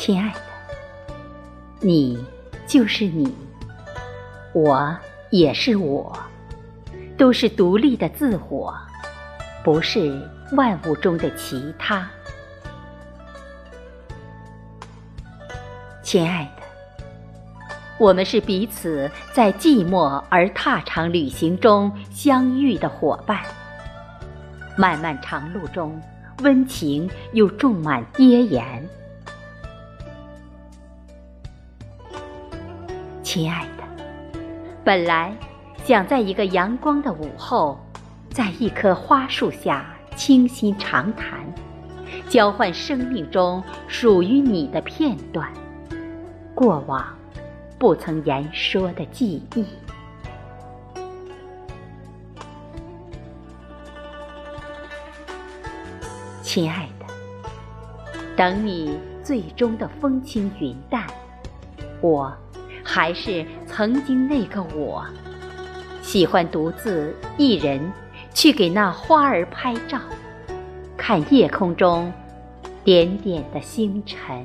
亲爱的，你就是你，我也是我，都是独立的自我，不是万物中的其他。亲爱的，我们是彼此在寂寞而踏长旅行中相遇的伙伴。漫漫长路中，温情又种满跌岩。亲爱的，本来想在一个阳光的午后，在一棵花树下倾心长谈，交换生命中属于你的片段，过往不曾言说的记忆。亲爱的，等你最终的风轻云淡，我还是曾经那个我，喜欢独自一人去给那花儿拍照，看夜空中点点的星辰。